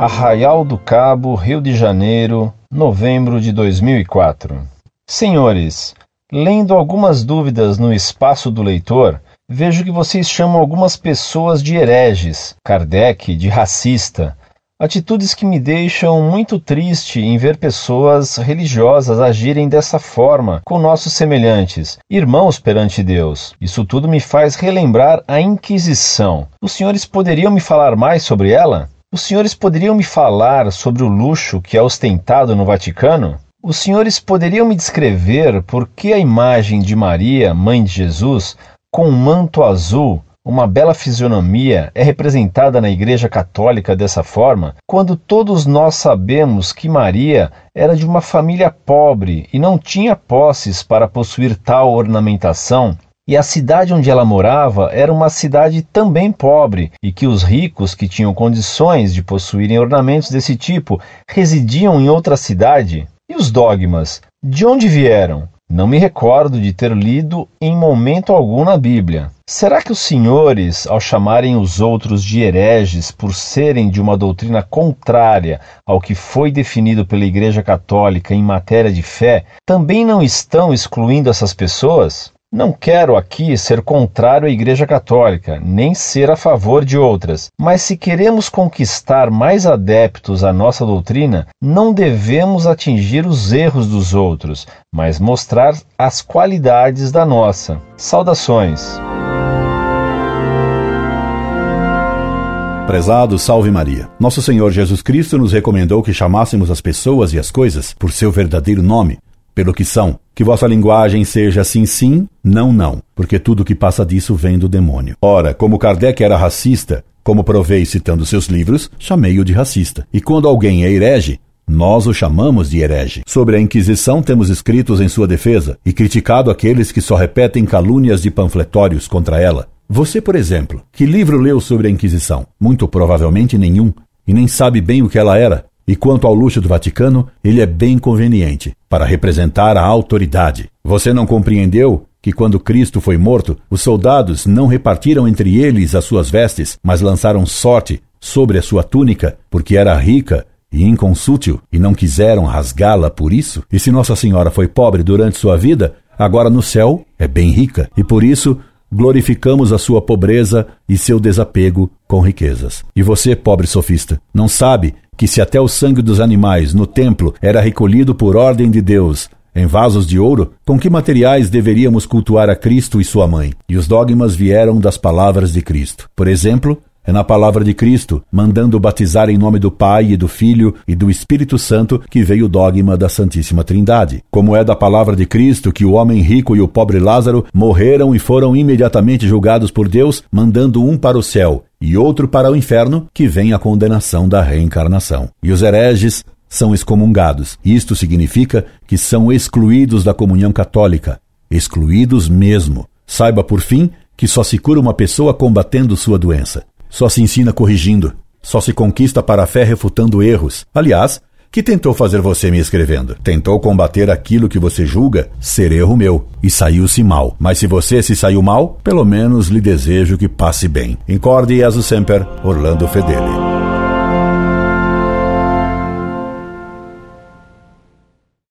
Arraial do Cabo, Rio de Janeiro, novembro de 2004. Senhores, lendo algumas dúvidas no espaço do leitor, vejo que vocês chamam algumas pessoas de hereges, Kardec de racista, Atitudes que me deixam muito triste em ver pessoas religiosas agirem dessa forma com nossos semelhantes, irmãos perante Deus. Isso tudo me faz relembrar a Inquisição. Os senhores poderiam me falar mais sobre ela? Os senhores poderiam me falar sobre o luxo que é ostentado no Vaticano? Os senhores poderiam me descrever por que a imagem de Maria, mãe de Jesus, com um manto azul, uma bela fisionomia é representada na Igreja Católica dessa forma, quando todos nós sabemos que Maria era de uma família pobre e não tinha posses para possuir tal ornamentação, e a cidade onde ela morava era uma cidade também pobre, e que os ricos que tinham condições de possuírem ornamentos desse tipo residiam em outra cidade? E os dogmas? De onde vieram? Não me recordo de ter lido em momento algum na Bíblia. Será que os senhores, ao chamarem os outros de hereges por serem de uma doutrina contrária ao que foi definido pela Igreja Católica em matéria de fé, também não estão excluindo essas pessoas? Não quero aqui ser contrário à Igreja Católica, nem ser a favor de outras, mas se queremos conquistar mais adeptos à nossa doutrina, não devemos atingir os erros dos outros, mas mostrar as qualidades da nossa. Saudações! Prezado Salve Maria. Nosso Senhor Jesus Cristo nos recomendou que chamássemos as pessoas e as coisas por seu verdadeiro nome pelo que são. Que vossa linguagem seja sim, sim, não, não, porque tudo que passa disso vem do demônio. Ora, como Kardec era racista, como provei citando seus livros, chamei-o de racista. E quando alguém é herege, nós o chamamos de herege. Sobre a Inquisição, temos escritos em sua defesa e criticado aqueles que só repetem calúnias de panfletórios contra ela. Você, por exemplo, que livro leu sobre a Inquisição? Muito provavelmente nenhum, e nem sabe bem o que ela era. E quanto ao luxo do Vaticano, ele é bem conveniente para representar a autoridade. Você não compreendeu que quando Cristo foi morto, os soldados não repartiram entre eles as suas vestes, mas lançaram sorte sobre a sua túnica, porque era rica e inconsútil, e não quiseram rasgá-la por isso? E se Nossa Senhora foi pobre durante sua vida, agora no céu é bem rica, e por isso glorificamos a sua pobreza e seu desapego com riquezas. E você, pobre sofista, não sabe que se até o sangue dos animais no templo era recolhido por ordem de Deus em vasos de ouro, com que materiais deveríamos cultuar a Cristo e sua mãe? E os dogmas vieram das palavras de Cristo. Por exemplo, é na palavra de Cristo, mandando batizar em nome do Pai e do Filho e do Espírito Santo, que veio o dogma da Santíssima Trindade. Como é da palavra de Cristo que o homem rico e o pobre Lázaro morreram e foram imediatamente julgados por Deus, mandando um para o céu e outro para o inferno, que vem a condenação da reencarnação. E os hereges são excomungados. Isto significa que são excluídos da comunhão católica. Excluídos mesmo. Saiba, por fim, que só se cura uma pessoa combatendo sua doença. Só se ensina corrigindo. Só se conquista para a fé refutando erros. Aliás, que tentou fazer você me escrevendo? Tentou combater aquilo que você julga ser erro meu e saiu-se mal. Mas se você se saiu mal, pelo menos lhe desejo que passe bem. Incorde Jesus Semper, Orlando Fedeli.